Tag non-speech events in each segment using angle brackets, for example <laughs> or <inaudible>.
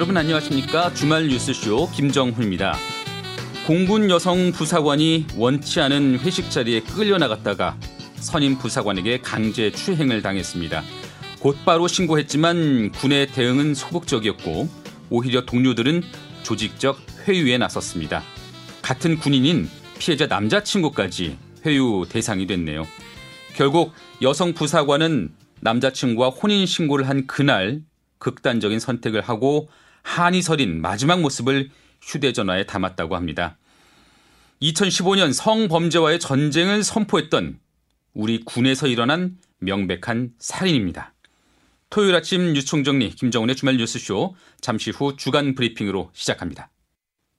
여러분 안녕하십니까? 주말 뉴스쇼 김정훈입니다. 공군 여성 부사관이 원치 않은 회식 자리에 끌려나갔다가 선임 부사관에게 강제 추행을 당했습니다. 곧바로 신고했지만 군의 대응은 소극적이었고 오히려 동료들은 조직적 회유에 나섰습니다. 같은 군인인 피해자 남자친구까지 회유 대상이 됐네요. 결국 여성 부사관은 남자친구와 혼인 신고를 한 그날 극단적인 선택을 하고 한이 서린 마지막 모습을 휴대전화에 담았다고 합니다. 2015년 성범죄와의 전쟁을 선포했던 우리 군에서 일어난 명백한 살인입니다. 토요일 아침 뉴스총정리 김정은의 주말 뉴스쇼 잠시 후 주간 브리핑으로 시작합니다.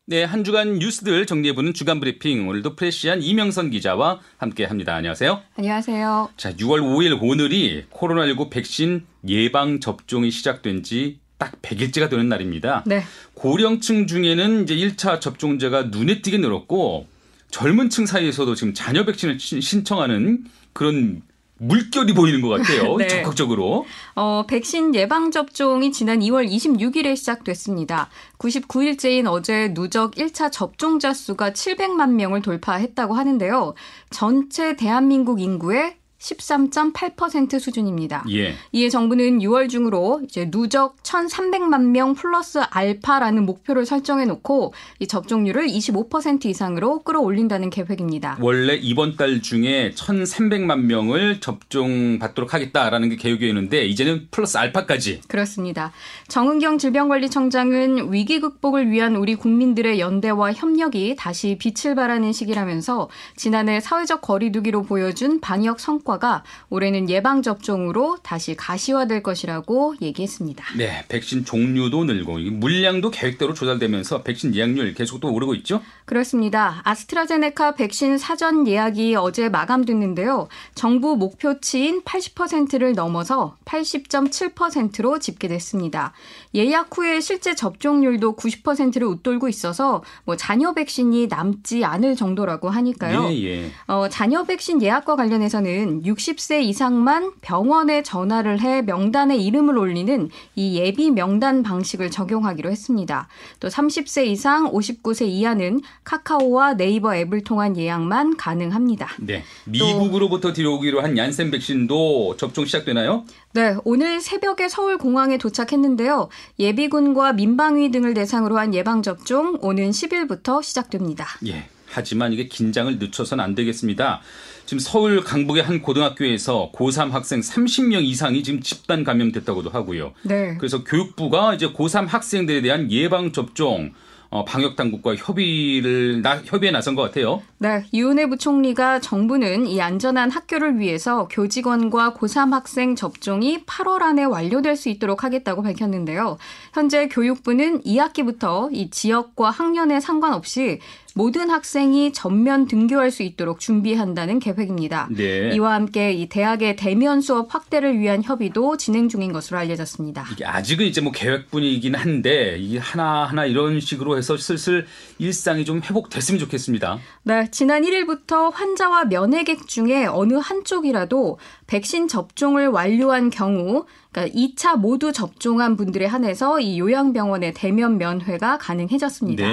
네, 한 주간 뉴스들 정리해보는 주간 브리핑 오늘도 프레시한 이명선 기자와 함께 합니다. 안녕하세요. 안녕하세요. 자, 6월 5일 오늘이 코로나19 백신 예방 접종이 시작된 지 딱 100일째가 되는 날입니다. 네. 고령층 중에는 이제 1차 접종자가 눈에 띄게 늘었고 젊은 층 사이에서도 지금 자녀 백신을 신청하는 그런 물결이 보이는 것 같아요. <laughs> 네. 적극적으로. 어, 백신 예방 접종이 지난 2월 26일에 시작됐습니다. 99일째인 어제 누적 1차 접종자 수가 700만 명을 돌파했다고 하는데요. 전체 대한민국 인구의 13.8% 수준입니다. 예. 이에 정부는 6월 중으로 이제 누적 1,300만 명 플러스 알파라는 목표를 설정해 놓고 이 접종률을 25% 이상으로 끌어올린다는 계획입니다. 원래 이번 달 중에 1,300만 명을 접종 받도록 하겠다라는 게 계획이었는데 이제는 플러스 알파까지. 그렇습니다. 정은경 질병관리청장은 위기 극복을 위한 우리 국민들의 연대와 협력이 다시 빛을 발하는 시기라면서 지난해 사회적 거리두기로 보여준 방역 성과 효과가 올해는 예방 접종으로 다시 가시화될 것이라고 얘기했습니다. 네, 백신 종류도 늘고 물량도 계획대로 조달되면서 백신 예약률 계속 또 오르고 있죠? 그렇습니다. 아스트라제네카 백신 사전 예약이 어제 마감됐는데요. 정부 목표치인 80%를 넘어서 80.7%로 집계됐습니다. 예약 후에 실제 접종률도 90%를 웃돌고 있어서 뭐 자녀 백신이 남지 않을 정도라고 하니까요. 예, 예. 어, 자녀 백신 예약과 관련해서는 60세 이상만 병원에 전화를 해 명단에 이름을 올리는 이 예비 명단 방식을 적용하기로 했습니다. 또 30세 이상 59세 이하는 카카오와 네이버 앱을 통한 예약만 가능합니다. 네. 미국으로부터 들어오기로 한 얀센 백신도 접종 시작되나요? 네, 오늘 새벽에 서울 공항에 도착했는데요. 예비군과 민방위 등을 대상으로 한 예방 접종 오는 10일부터 시작됩니다. 예. 하지만 이게 긴장을 늦춰서는 안 되겠습니다. 지금 서울 강북의 한 고등학교에서 고3 학생 30명 이상이 지금 집단 감염됐다고도 하고요. 네. 그래서 교육부가 이제 고3 학생들에 대한 예방 접종 어, 방역 당국과 협의를 나, 협의에 나선 것 같아요. 네, 이은혜 부총리가 정부는 이 안전한 학교를 위해서 교직원과 고3 학생 접종이 8월 안에 완료될 수 있도록 하겠다고 밝혔는데요. 현재 교육부는 2학기부터 이 지역과 학년에 상관없이 모든 학생이 전면 등교할 수 있도록 준비한다는 계획입니다. 네. 이와 함께 이 대학의 대면 수업 확대를 위한 협의도 진행 중인 것으로 알려졌습니다. 이게 아직은 이제 뭐 계획뿐이긴 한데 이게 하나 하나 이런 식으로 해서 슬슬 일상이 좀 회복됐으면 좋겠습니다. 네, 지난 1일부터 환자와 면회객 중에 어느 한쪽이라도 백신 접종을 완료한 경우 그러니까 2차 모두 접종한 분들에 한해서 이 요양병원의 대면 면회가 가능해졌습니다.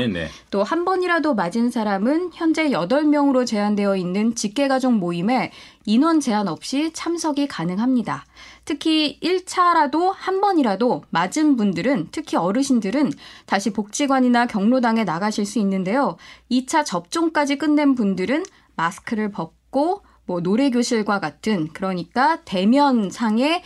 또한 번이라도 맞은 사람은 현재 8명으로 제한되어 있는 직계가족 모임에 인원 제한 없이 참석이 가능합니다. 특히 1차라도 한 번이라도 맞은 분들은 특히 어르신들은 다시 복지관이나 경로당에 나가실 수 있는데요. 2차 접종까지 끝낸 분들은 마스크를 벗고 뭐 노래 교실과 같은 그러니까 대면상의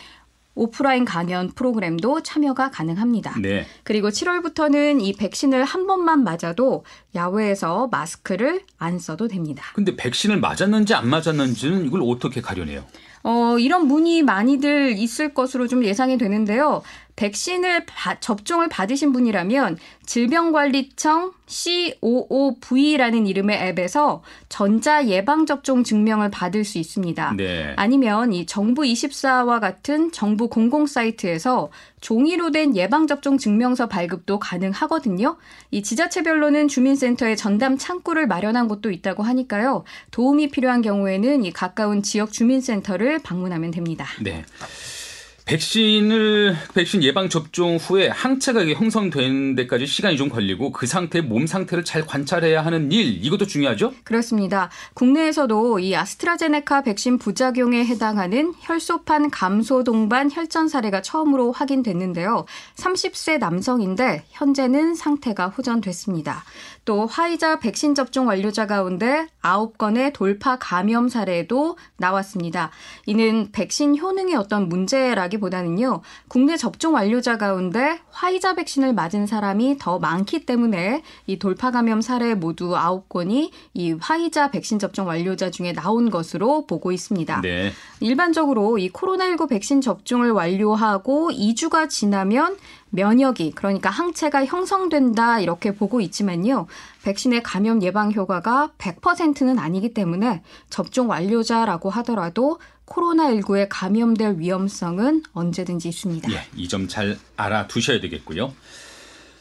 오프라인 강연 프로그램도 참여가 가능합니다. 네. 그리고 7월부터는 이 백신을 한 번만 맞아도 야외에서 마스크를 안 써도 됩니다. 근데 백신을 맞았는지 안 맞았는지는 이걸 어떻게 가려내요? 어, 이런 문의 많이들 있을 것으로 좀 예상이 되는데요. 백신을 바, 접종을 받으신 분이라면 질병관리청 COOV라는 이름의 앱에서 전자 예방 접종 증명을 받을 수 있습니다. 네. 아니면 이 정부 24와 같은 정부 공공 사이트에서 종이로 된 예방 접종 증명서 발급도 가능하거든요. 이 지자체별로는 주민센터에 전담 창구를 마련한 곳도 있다고 하니까요. 도움이 필요한 경우에는 이 가까운 지역 주민센터를 방문하면 됩니다. 네. 백신을 백신 예방 접종 후에 항체가 형성되는 데까지 시간이 좀 걸리고 그 상태 몸 상태를 잘 관찰해야 하는 일 이것도 중요하죠? 그렇습니다. 국내에서도 이 아스트라제네카 백신 부작용에 해당하는 혈소판 감소 동반 혈전 사례가 처음으로 확인됐는데요. 30세 남성인데 현재는 상태가 호전됐습니다. 또 화이자 백신 접종 완료자 가운데 9건의 돌파 감염 사례도 나왔습니다. 이는 백신 효능의 어떤 문제라기 보다는요. 국내 접종 완료자 가운데 화이자 백신을 맞은 사람이 더 많기 때문에 이 돌파 감염 사례 모두 9건이 이 화이자 백신 접종 완료자 중에 나온 것으로 보고 있습니다. 네. 일반적으로 이 코로나19 백신 접종을 완료하고 2주가 지나면 면역이 그러니까 항체가 형성된다 이렇게 보고 있지만요. 백신의 감염 예방 효과가 100%는 아니기 때문에 접종 완료자라고 하더라도 코로나19에 감염될 위험성은 언제든지 있습니다. 예, 이 점 잘 알아두셔야 되겠고요.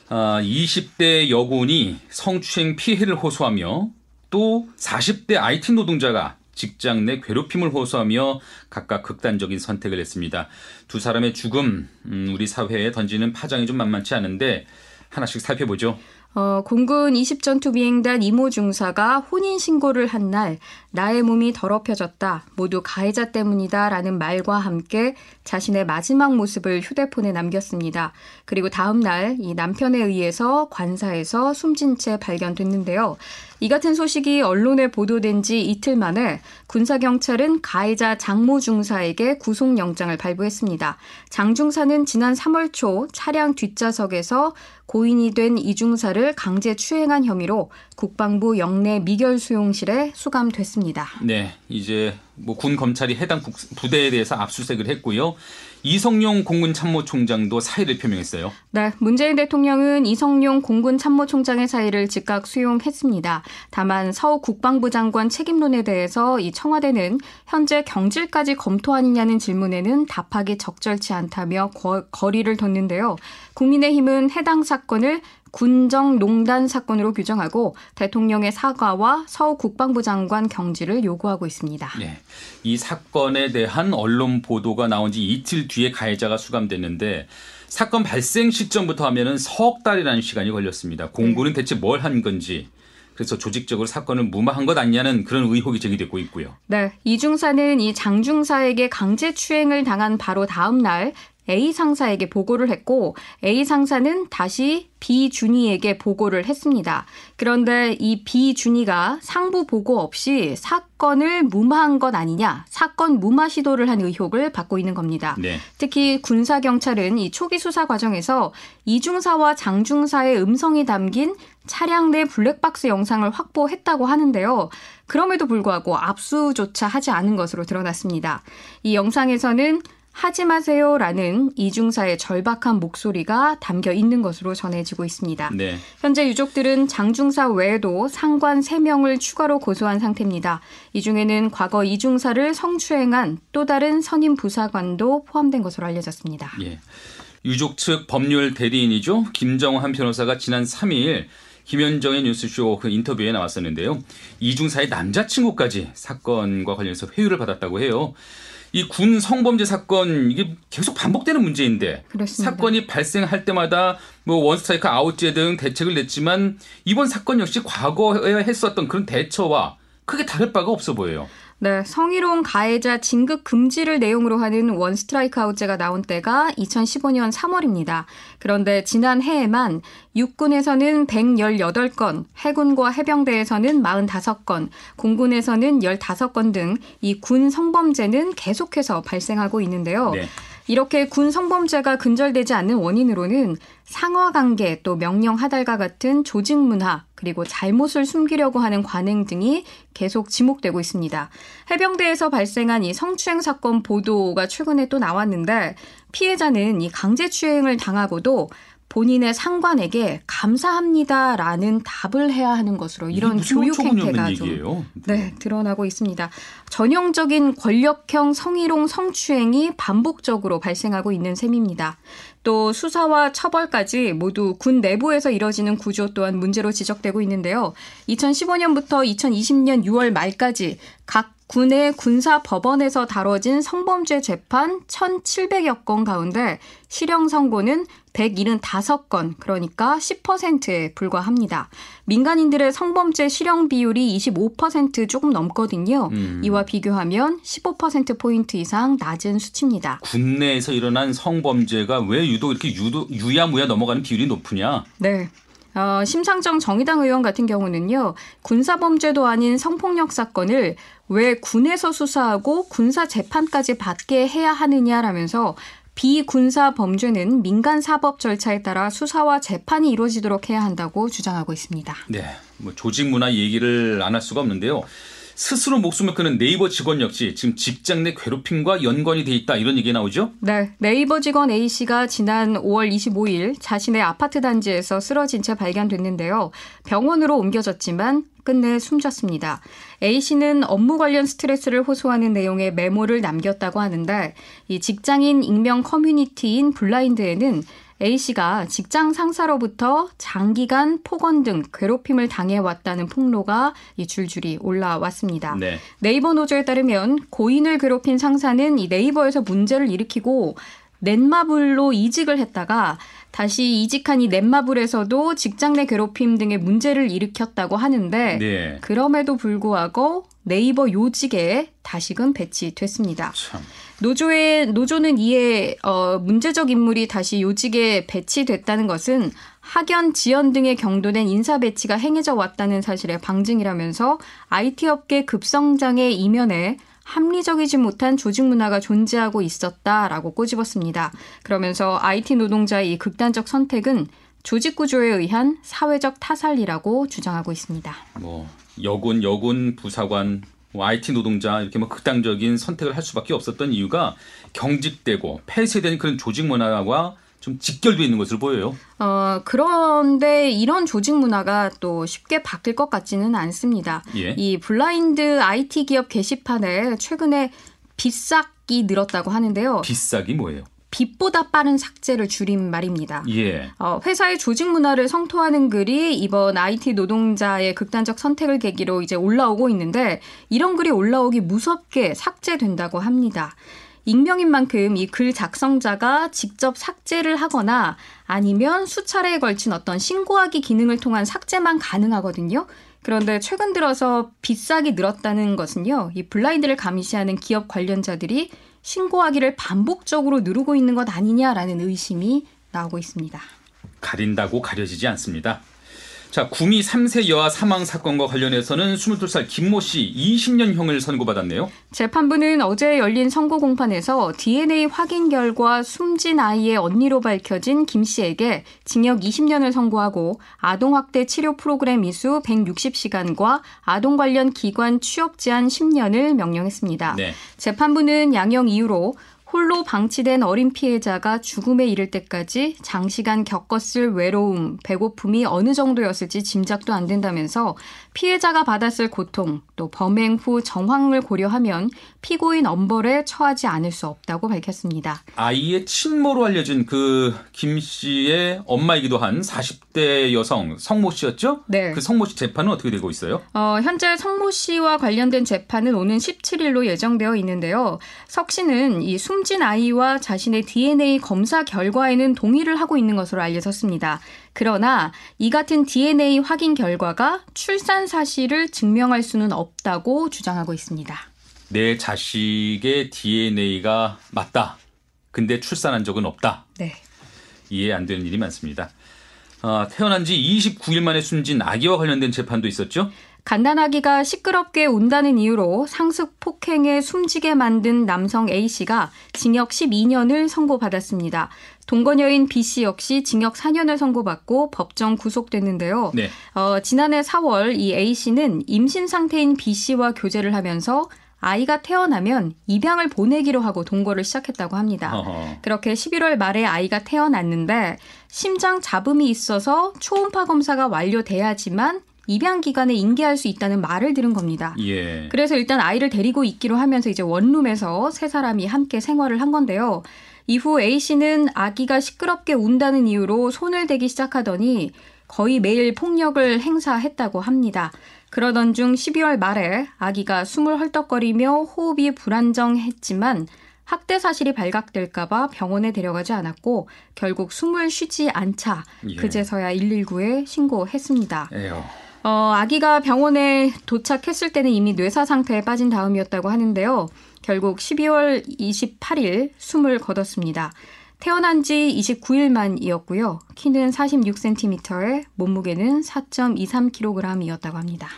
아, 20대 여군이 성추행 피해를 호소하며 또 40대 IT 노동자가 직장 내 괴롭힘을 호소하며 각각 극단적인 선택을 했습니다. 두 사람의 죽음, 음, 우리 사회에 던지는 파장이 좀 만만치 않은데 하나씩 살펴보죠. 어, 공군 20전투 비행단 이모 중사가 혼인 신고를 한 날 나의 몸이 더럽혀졌다. 모두 가해자 때문이다라는 말과 함께 자신의 마지막 모습을 휴대폰에 남겼습니다. 그리고 다음 날 이 남편에 의해서 관사에서 숨진 채 발견됐는데요. 이 같은 소식이 언론에 보도된 지 이틀 만에 군사경찰은 가해자 장모 중사에게 구속영장을 발부했습니다. 장 중사는 지난 3월 초 차량 뒷좌석에서 고인이 된 이중사를 강제 추행한 혐의로 국방부 영내 미결 수용실에 수감됐습니다. 네, 이제 뭐 군 검찰이 해당 부대에 대해서 압수수색을 했고요. 이성용 공군 참모총장도 사의를 표명했어요. 네, 문재인 대통령은 이성용 공군 참모총장의 사의를 즉각 수용했습니다. 다만 서 국방부 장관 책임론에 대해서 이 청와대는 현재 경질까지 검토하느냐는 질문에는 답하기 적절치 않다며 거, 거리를 뒀는데요. 국민의힘은 해당 사건을 군정 농단 사건으로 규정하고 대통령의 사과와 서 국방부 장관 경질을 요구하고 있습니다. 네. 이 사건에 대한 언론 보도가 나온 지 이틀 뒤에 가해자가 수감됐는데 사건 발생 시점부터 하면은 석 달이라는 시간이 걸렸습니다. 공군은 대체 뭘 한 건지 그래서 조직적으로 사건을 무마한 것 아니냐는 그런 의혹이 제기되고 있고요. 네, 이중사는 이 장중사에게 강제 추행을 당한 바로 다음 날 A 상사에게 보고를 했고 A 상사는 다시 B 준이에게 보고를 했습니다. 그런데 이 B 준이가 상부 보고 없이 사건을 무마한 것 아니냐, 사건 무마 시도를 한 의혹을 받고 있는 겁니다. 네. 특히 군사 경찰은 이 초기 수사 과정에서 이중사와 장중사의 음성이 담긴 차량 내 블랙박스 영상을 확보했다고 하는데요. 그럼에도 불구하고 압수조차 하지 않은 것으로 드러났습니다. 이 영상에서는 하지 마세요 라는 이중사의 절박한 목소리가 담겨 있는 것으로 전해지고 있습니다. 네. 현재 유족들은 장중사 외에도 상관 3명을 추가로 고소한 상태입니다. 이 중에는 과거 이중사를 성추행한 또 다른 선임 부사관도 포함된 것으로 알려졌습니다. 예. 유족 측 법률 대리인이죠. 김정한 변호사가 지난 3일 김현정의 뉴스쇼 그 인터뷰에 나왔었는데요. 이중사의 남자친구까지 사건과 관련해서 회유를 받았다고 해요. 이 군 성범죄 사건 이게 계속 반복되는 문제인데 그렇습니다. 사건이 발생할 때마다 뭐 원스트라이크 아웃제 등 대책을 냈지만 이번 사건 역시 과거에 했었던 그런 대처와 크게 다를 바가 없어 보여요. 네, 성희롱 가해자 진급 금지를 내용으로 하는 원 스트라이크 아웃제가 나온 때가 2015년 3월입니다. 그런데 지난 해에만 육군에서는 118건, 해군과 해병대에서는 45건, 공군에서는 15건 등 이 군 성범죄는 계속해서 발생하고 있는데요. 네. 이렇게 군 성범죄가 근절되지 않는 원인으로는 상하 관계 또 명령 하달과 같은 조직 문화 그리고 잘못을 숨기려고 하는 관행 등이 계속 지목되고 있습니다. 해병대에서 발생한 이 성추행 사건 보도가 최근에 또 나왔는데 피해자는 이 강제 추행을 당하고도 본인의 상관에게 감사합니다라는 답을 해야 하는 것으로 이런 교육 행태가 좀 네, 드러나고 있습니다. 전형적인 권력형 성희롱 성추행이 반복적으로 발생하고 있는 셈입니다. 또 수사와 처벌까지 모두 군 내부에서 이뤄지는 구조 또한 문제로 지적되고 있는데요. 2015년부터 2020년 6월 말까지 각 국내 군사 법원에서 다뤄진 성범죄 재판 1,700여 건 가운데 실형 선고는 175건, 그러니까 10%에 불과합니다. 민간인들의 성범죄 실형 비율이 25% 조금 넘거든요. 음. 이와 비교하면 15%포인트 이상 낮은 수치입니다. 국내에서 일어난 성범죄가 왜 유독 이렇게 유도, 유야무야 넘어가는 비율이 높으냐? 네. 어, 심상정 정의당 의원 같은 경우는요, 군사범죄도 아닌 성폭력 사건을 왜 군에서 수사하고 군사 재판까지 받게 해야 하느냐라면서 비군사 범죄는 민간 사법 절차에 따라 수사와 재판이 이루어지도록 해야 한다고 주장하고 있습니다. 네, 뭐 조직 문화 얘기를 안 할 수가 없는데요. 스스로 목숨을 끊은 네이버 직원 역시 지금 직장 내 괴롭힘과 연관이 돼 있다 이런 얘기 나오죠? 네. 네이버 직원 A 씨가 지난 5월 25일 자신의 아파트 단지에서 쓰러진 채 발견됐는데요. 병원으로 옮겨졌지만 끝내 숨졌습니다. A 씨는 업무 관련 스트레스를 호소하는 내용의 메모를 남겼다고 하는데 이 직장인 익명 커뮤니티인 블라인드에는 A 씨가 직장 상사로부터 장기간 폭언 등 괴롭힘을 당해왔다는 폭로가 줄줄이 올라왔습니다. 네. 네이버 노조에 따르면 고인을 괴롭힌 상사는 이 네이버에서 문제를 일으키고 넷마블로 이직을 했다가 다시 이직한 이 넷마블에서도 직장 내 괴롭힘 등의 문제를 일으켰다고 하는데 네. 그럼에도 불구하고 네이버 요직에 다시금 배치됐습니다. 참. 노조의 노조는 이에 어, 문제적 인물이 다시 요직에 배치됐다는 것은 학연, 지연 등의 경도된 인사 배치가 행해져 왔다는 사실의 방증이라면서 IT 업계 급성장의 이면에 합리적이지 못한 조직 문화가 존재하고 있었다라고 꼬집었습니다. 그러면서 IT 노동자의 이 극단적 선택은 조직 구조에 의한 사회적 타살이라고 주장하고 있습니다. 뭐 여군, 여군, 부사관, 뭐 IT 노동자 이렇게 뭐 극단적인 선택을 할 수밖에 없었던 이유가 경직되고 폐쇄된 그런 조직 문화와 좀 직결돼 있는 것으로 보여요. 어, 그런데 이런 조직 문화가 또 쉽게 바뀔 것 같지는 않습니다. 예? 이 블라인드 IT 기업 게시판에 최근에 비싹이 늘었다고 하는데요. 비싹이 뭐예요? 빛보다 빠른 삭제를 줄인 말입니다. 예. 어, 회사의 조직 문화를 성토하는 글이 이번 IT 노동자의 극단적 선택을 계기로 이제 올라오고 있는데 이런 글이 올라오기 무섭게 삭제된다고 합니다. 익명인 만큼 이 글 작성자가 직접 삭제를 하거나 아니면 수차례에 걸친 어떤 신고하기 기능을 통한 삭제만 가능하거든요. 그런데 최근 들어서 비싸게 늘었다는 것은요. 이 블라인드를 감시하는 기업 관련자들이 신고하기를 반복적으로 누르고 있는 것 아니냐라는 의심이 나오고 있습니다. 가린다고 가려지지 않습니다. 자, 구미 3세 여아 사망 사건과 관련해서는 22살 김모 씨 20년형을 선고받았네요. 재판부는 어제 열린 선고 공판에서 DNA 확인 결과 숨진 아이의 언니로 밝혀진 김 씨에게 징역 20년을 선고하고 아동학대 치료 프로그램 이수 160시간과 아동 관련 기관 취업 제한 10년을 명령했습니다. 네. 재판부는 양형 이유로 홀로 방치된 어린 피해자가 죽음에 이를 때까지 장시간 겪었을 외로움, 배고픔이 어느 정도였을지 짐작도 안 된다면서 피해자가 받았을 고통, 또 범행 후 정황을 고려하면 피고인 엄벌에 처하지 않을 수 없다고 밝혔습니다. 아이의 친모로 알려진 그 김 씨의 엄마이기도 한 40대 여성 성모 씨였죠? 네. 그 성모 씨 재판은 어떻게 되고 있어요? 어, 현재 성모 씨와 관련된 재판은 오는 17일로 예정되어 있는데요. 석 씨는 이 숨진 아이와 자신의 DNA 검사 결과에는 동의를 하고 있는 것으로 알려졌습니다. 그러나 이 같은 DNA 확인 결과가 출산 사실을 증명할 수는 없다고 주장하고 있습니다. 내 자식의 DNA가 맞다. 근데 출산한 적은 없다. 네. 이해 안 되는 일이 많습니다. 어, 태어난 지 29일 만에 숨진 아기와 관련된 재판도 있었죠? 갓난아기가 시끄럽게 운다는 이유로 상습 폭행에 숨지게 만든 남성 A씨가 징역 12년을 선고받았습니다. 동거녀인 B씨 역시 징역 4년을 선고받고 법정 구속됐는데요. 네. 어, 지난해 4월 이 A씨는 임신 상태인 B씨와 교제를 하면서 아이가 태어나면 입양을 보내기로 하고 동거를 시작했다고 합니다. 어허. 그렇게 11월 말에 아이가 태어났는데 심장 잡음이 있어서 초음파 검사가 완료돼야지만 입양 기간에 인계할 수 있다는 말을 들은 겁니다. 예. 그래서 일단 아이를 데리고 있기로 하면서 이제 원룸에서 세 사람이 함께 생활을 한 건데요. 이후 A 씨는 아기가 시끄럽게 운다는 이유로 손을 대기 시작하더니 거의 매일 폭력을 행사했다고 합니다. 그러던 중 12월 말에 아기가 숨을 헐떡거리며 호흡이 불안정했지만 학대 사실이 발각될까봐 병원에 데려가지 않았고 결국 숨을 쉬지 않자 예. 그제서야 119에 신고했습니다. 에요. 어, 아기가 병원에 도착했을 때는 이미 뇌사 상태에 빠진 다음이었다고 하는데요. 결국 12월 28일 숨을 거뒀습니다. 태어난 지 29일 만이었고요. 키는 46cm에 몸무게는 4.23kg이었다고 합니다.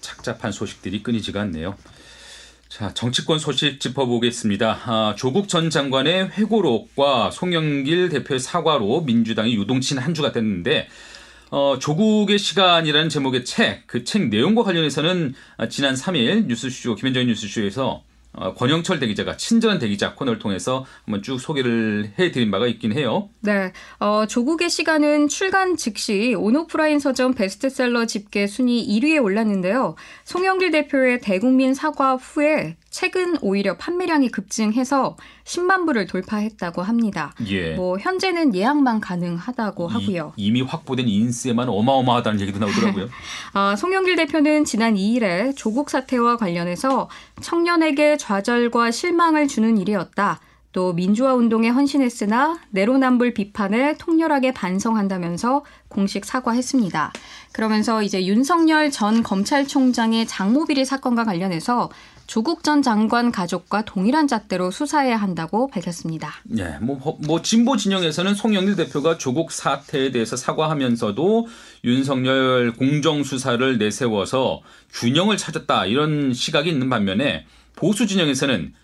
착잡한 소식들이 끊이지가 않네요. 자, 정치권 소식 짚어보겠습니다. 아, 조국 전 장관의 회고록과 송영길 대표의 사과로 민주당이 유동친 한 주가 됐는데 어, 조국의 시간이라는 제목의 책, 그 책 내용과 관련해서는 지난 3일 뉴스쇼, 김현정 뉴스쇼에서 어, 권영철 대기자가 친절한 대기자 코너를 통해서 한번 쭉 소개를 해드린 바가 있긴 해요. 네. 어, 조국의 시간은 출간 즉시 온오프라인 서점 베스트셀러 집계 순위 1위에 올랐는데요. 송영길 대표의 대국민 사과 후에 최근 오히려 판매량이 급증해서 10만 부를 돌파했다고 합니다. 예. 뭐 현재는 예약만 가능하다고 하고요. 이, 미 확보된 인세만 어마어마하다는 얘기도 나오더라고요. <laughs> 아, 송영길 대표는 지난 2일에 조국 사태와 관련해서 청년에게 좌절과 실망을 주는 일이었다. 또 민주화 운동에 헌신했으나 내로남불 비판에 통렬하게 반성한다면서 공식 사과했습니다. 그러면서 이제 윤석열 전 검찰총장의 장모비리 사건과 관련해서 조국 전 장관 가족과 동일한 잣대로 수사해야 한다고 밝혔습니다. 네, 뭐, 뭐 진보 진영에서는 송영길 대표가 조국 사태에 대해서 사과하면서도 윤석열 공정 수사를 내세워서 균형을 찾았다 이런 시각이 있는 반면에 보수 진영에서는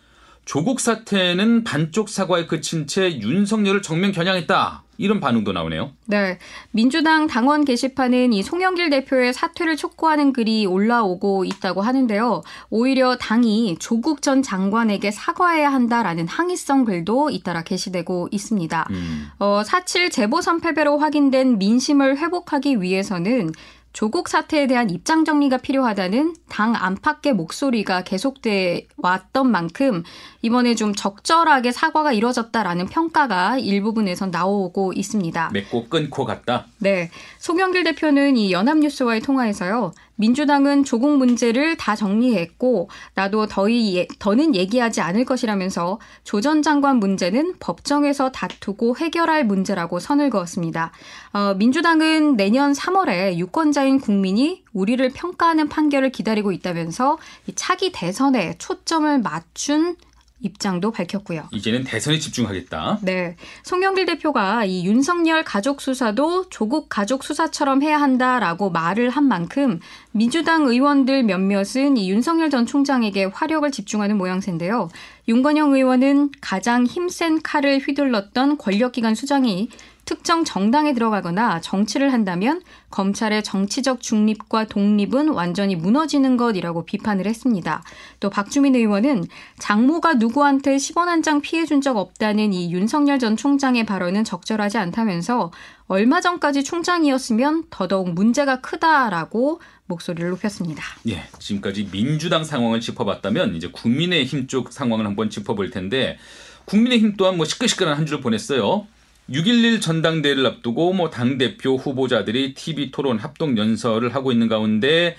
조국 사태는 반쪽 사과에 그친 채 윤석열을 정면 겨냥했다. 이런 반응도 나오네요. 네. 민주당 당원 게시판은 이 송영길 대표의 사퇴를 촉구하는 글이 올라오고 있다고 하는데요. 오히려 당이 조국 전 장관에게 사과해야 한다라는 항의성 글도 잇따라 게시되고 있습니다. 음. 어, 4.7 재보선 패배로 확인된 민심을 회복하기 위해서는 조국 사태에 대한 입장 정리가 필요하다는 당 안팎의 목소리가 계속돼 왔던 만큼 이번에 좀 적절하게 사과가 이뤄졌다라는 평가가 일부분에서 나오고 있습니다. 맺고 끊고 갔다? 네. 송영길 대표는 이 연합뉴스와의 통화에서요. 민주당은 조국 문제를 다 정리했고 나도 더이 예, 더는 얘기하지 않을 것이라면서 조 전 장관 문제는 법정에서 다투고 해결할 문제라고 선을 그었습니다. 어, 민주당은 내년 3월에 유권자인 국민이 우리를 평가하는 판결을 기다리고 있다면서 차기 대선에 초점을 맞춘 입장도 밝혔고요. 이제는 대선에 집중하겠다. 네. 송영길 대표가 이 윤석열 가족 수사도 조국 가족 수사처럼 해야 한다라고 말을 한 만큼 민주당 의원들 몇몇은 이 윤석열 전 총장에게 화력을 집중하는 모양새인데요. 윤건영 의원은 가장 힘센 칼을 휘둘렀던 권력기관 수장이 특정 정당에 들어가거나 정치를 한다면 검찰의 정치적 중립과 독립은 완전히 무너지는 것이라고 비판을 했습니다. 또 박주민 의원은 장모가 누구한테 10원 한 장 피해 준 적 없다는 이 윤석열 전 총장의 발언은 적절하지 않다면서 얼마 전까지 총장이었으면 더더욱 문제가 크다라고 목소리를 높였습니다. 예, 지금까지 민주당 상황을 짚어봤다면 이제 국민의힘 쪽 상황을 한번 짚어볼 텐데 국민의힘 또한 뭐 시끌시끌한 한 주를 보냈어요. 6.11 전당대회를 앞두고 뭐 당대표 후보자들이 TV 토론 합동 연설을 하고 있는 가운데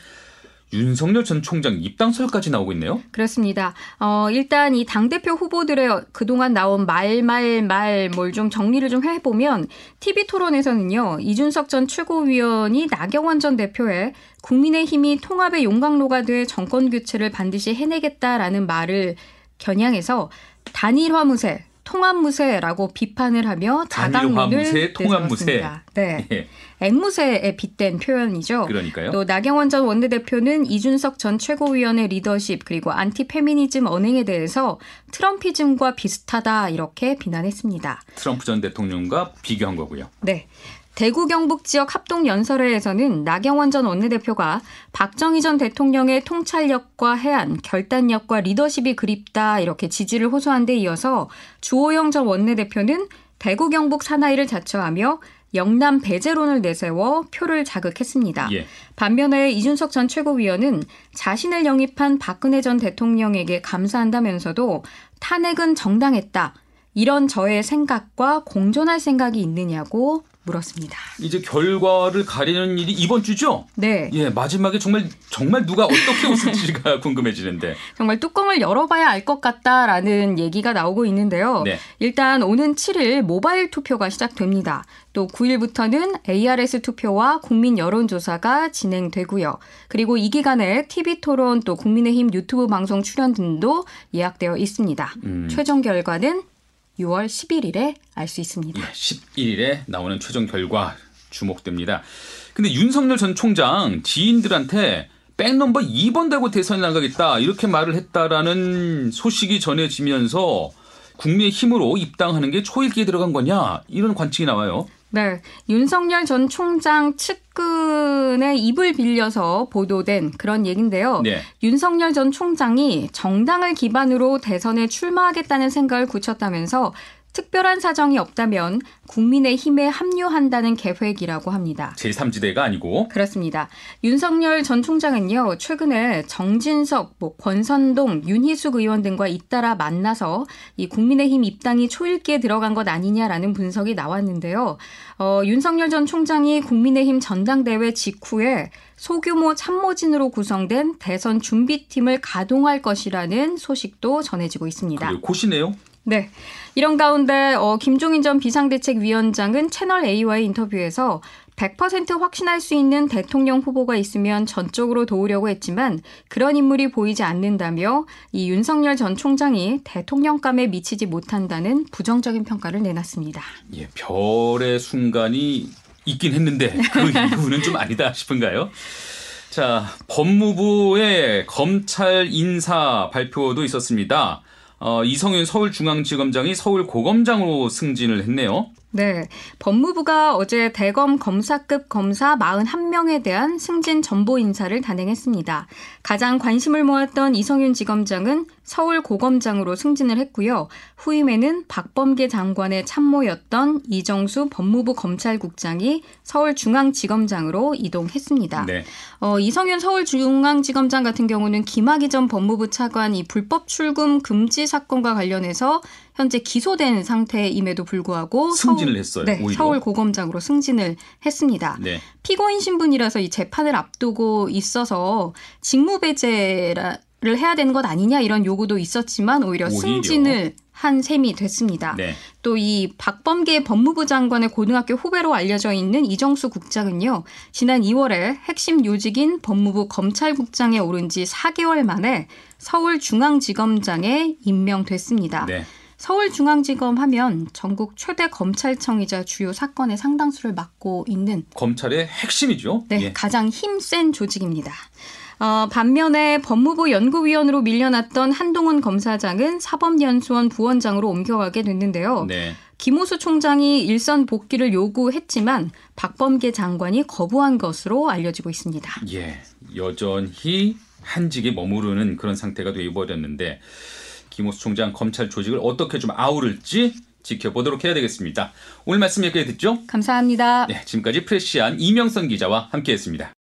윤석열 전 총장 입당설까지 나오고 있네요. 그렇습니다. 어, 일단 이 당대표 후보들의 그동안 나온 말, 말, 말, 뭘 좀 정리를 좀 해보면 TV 토론에서는요, 이준석 전 최고위원이 나경원 전 대표의 국민의힘이 통합의 용광로가 돼 정권 교체를 반드시 해내겠다라는 말을 겨냥해서 단일화무새, 통합무새라고 비판을 하며 자당론을 통합무새. 네. 예. 앵무새에 빗댄 표현이죠. 그러니까요. 또 나경원 전 원내대표는 이준석 전 최고위원의 리더십 그리고 안티페미니즘 언행에 대해서 트럼피즘과 비슷하다 이렇게 비난했습니다. 트럼프 전 대통령과 비교한 거고요. 네. 대구 경북 지역 합동 연설회에서는 나경원 전 원내대표가 박정희 전 대통령의 통찰력과 해안, 결단력과 리더십이 그립다 이렇게 지지를 호소한 데 이어서 주호영 전 원내대표는 대구 경북 사나이를 자처하며 영남 배제론을 내세워 표를 자극했습니다. 예. 반면에 이준석 전 최고위원은 자신을 영입한 박근혜 전 대통령에게 감사한다면서도 탄핵은 정당했다. 이런 저의 생각과 공존할 생각이 있느냐고 물었습니다. 이제 결과를 가리는 일이 이번 주죠? 네. 예, 마지막에 정말 정말 누가 어떻게 웃을지가 <laughs> 궁금해지는데. 정말 뚜껑을 열어봐야 알 것 같다라는 얘기가 나오고 있는데요. 네. 일단 오는 7일 모바일 투표가 시작됩니다. 또 9일부터는 ARS 투표와 국민 여론조사가 진행되고요. 그리고 이 기간에 TV 토론 또 국민의힘 유튜브 방송 출연 등도 예약되어 있습니다. 음. 최종 결과는 6월 11일에 알 수 있습니다. 예, 11일에 나오는 최종 결과 주목됩니다. 근데 윤석열 전 총장 지인들한테 백넘버 2번 달고 대선에 나가겠다 이렇게 말을 했다라는 소식이 전해지면서 국민의 힘으로 입당하는 게 초읽기에 들어간 거냐 이런 관측이 나와요. 네. 윤석열 전 총장 측 근의 입을 빌려서 보도된 그런 얘기인데요. 네. 윤석열 전 총장이 정당을 기반으로 대선에 출마하겠다는 생각을 굳혔다면서 특별한 사정이 없다면 국민의힘에 합류한다는 계획이라고 합니다. 제3지대가 아니고 그렇습니다. 윤석열 전 총장은요, 최근에 정진석, 뭐 권선동, 윤희숙 의원 등과 잇따라 만나서 이 국민의힘 입당이 초읽기에 들어간 것 아니냐라는 분석이 나왔는데요. 어, 윤석열 전 총장이 국민의힘 전당대회 직후에 소규모 참모진으로 구성된 대선 준비팀을 가동할 것이라는 소식도 전해지고 있습니다. 그리고 고시네요. 네. 이런 가운데 어, 김종인 전 비상대책위원장은 채널 A와의 인터뷰에서 100% 확신할 수 있는 대통령 후보가 있으면 전적으로 도우려고 했지만 그런 인물이 보이지 않는다며 이 윤석열 전 총장이 대통령감에 미치지 못한다는 부정적인 평가를 내놨습니다. 예, 별의 순간이 있긴 했는데 그 <laughs> 이후는 좀 아니다 싶은가요? 자, 법무부의 검찰 인사 발표도 있었습니다. 어, 이성윤 서울중앙지검장이 서울고검장으로 승진을 했네요. 네. 법무부가 어제 대검 검사급 검사 41명에 대한 승진 전보 인사를 단행했습니다. 가장 관심을 모았던 이성윤 지검장은 서울 고검장으로 승진을 했고요. 후임에는 박범계 장관의 참모였던 이정수 법무부 검찰국장이 서울중앙지검장으로 이동했습니다. 네. 어, 이성윤 서울중앙지검장 같은 경우는 김학의 전 법무부 차관 이 불법 출금 금지 사건과 관련해서 현재 기소된 상태임에도 불구하고 승진을 서울, 했어요, 네, 오히려. 서울 고검장으로 승진을 했습니다. 네. 피고인 신분이라서 이 재판을 앞두고 있어서 직무배제를 해야 되는 것 아니냐 이런 요구도 있었지만 오히려, 오히려. 승진을 한 셈이 됐습니다. 네. 또이 박범계 법무부 장관의 고등학교 후배로 알려져 있는 이정수 국장은요, 지난 2월에 핵심 요직인 법무부 검찰국장에 오른 지 4개월 만에 서울중앙지검장에 임명됐습니다. 네. 서울중앙지검 하면 전국 최대 검찰청이자 주요 사건의 상당수를 맡고 있는 검찰의 핵심이죠. 네, 예. 가장 힘센 조직입니다. 어, 반면에 법무부 연구위원으로 밀려났던 한동훈 검사장은 사법연수원 부원장으로 옮겨가게 됐는데요. 네. 김호수 총장이 일선 복귀를 요구했지만 박범계 장관이 거부한 것으로 알려지고 있습니다. 예. 여전히 한직에 머무르는 그런 상태가 되어버렸는데 김호수 총장 검찰 조직을 어떻게 좀 아우를지 지켜보도록 해야 되겠습니다. 오늘 말씀 여기까지 듣죠? 감사합니다. 네, 지금까지 프레시안 이명선 기자와 함께했습니다.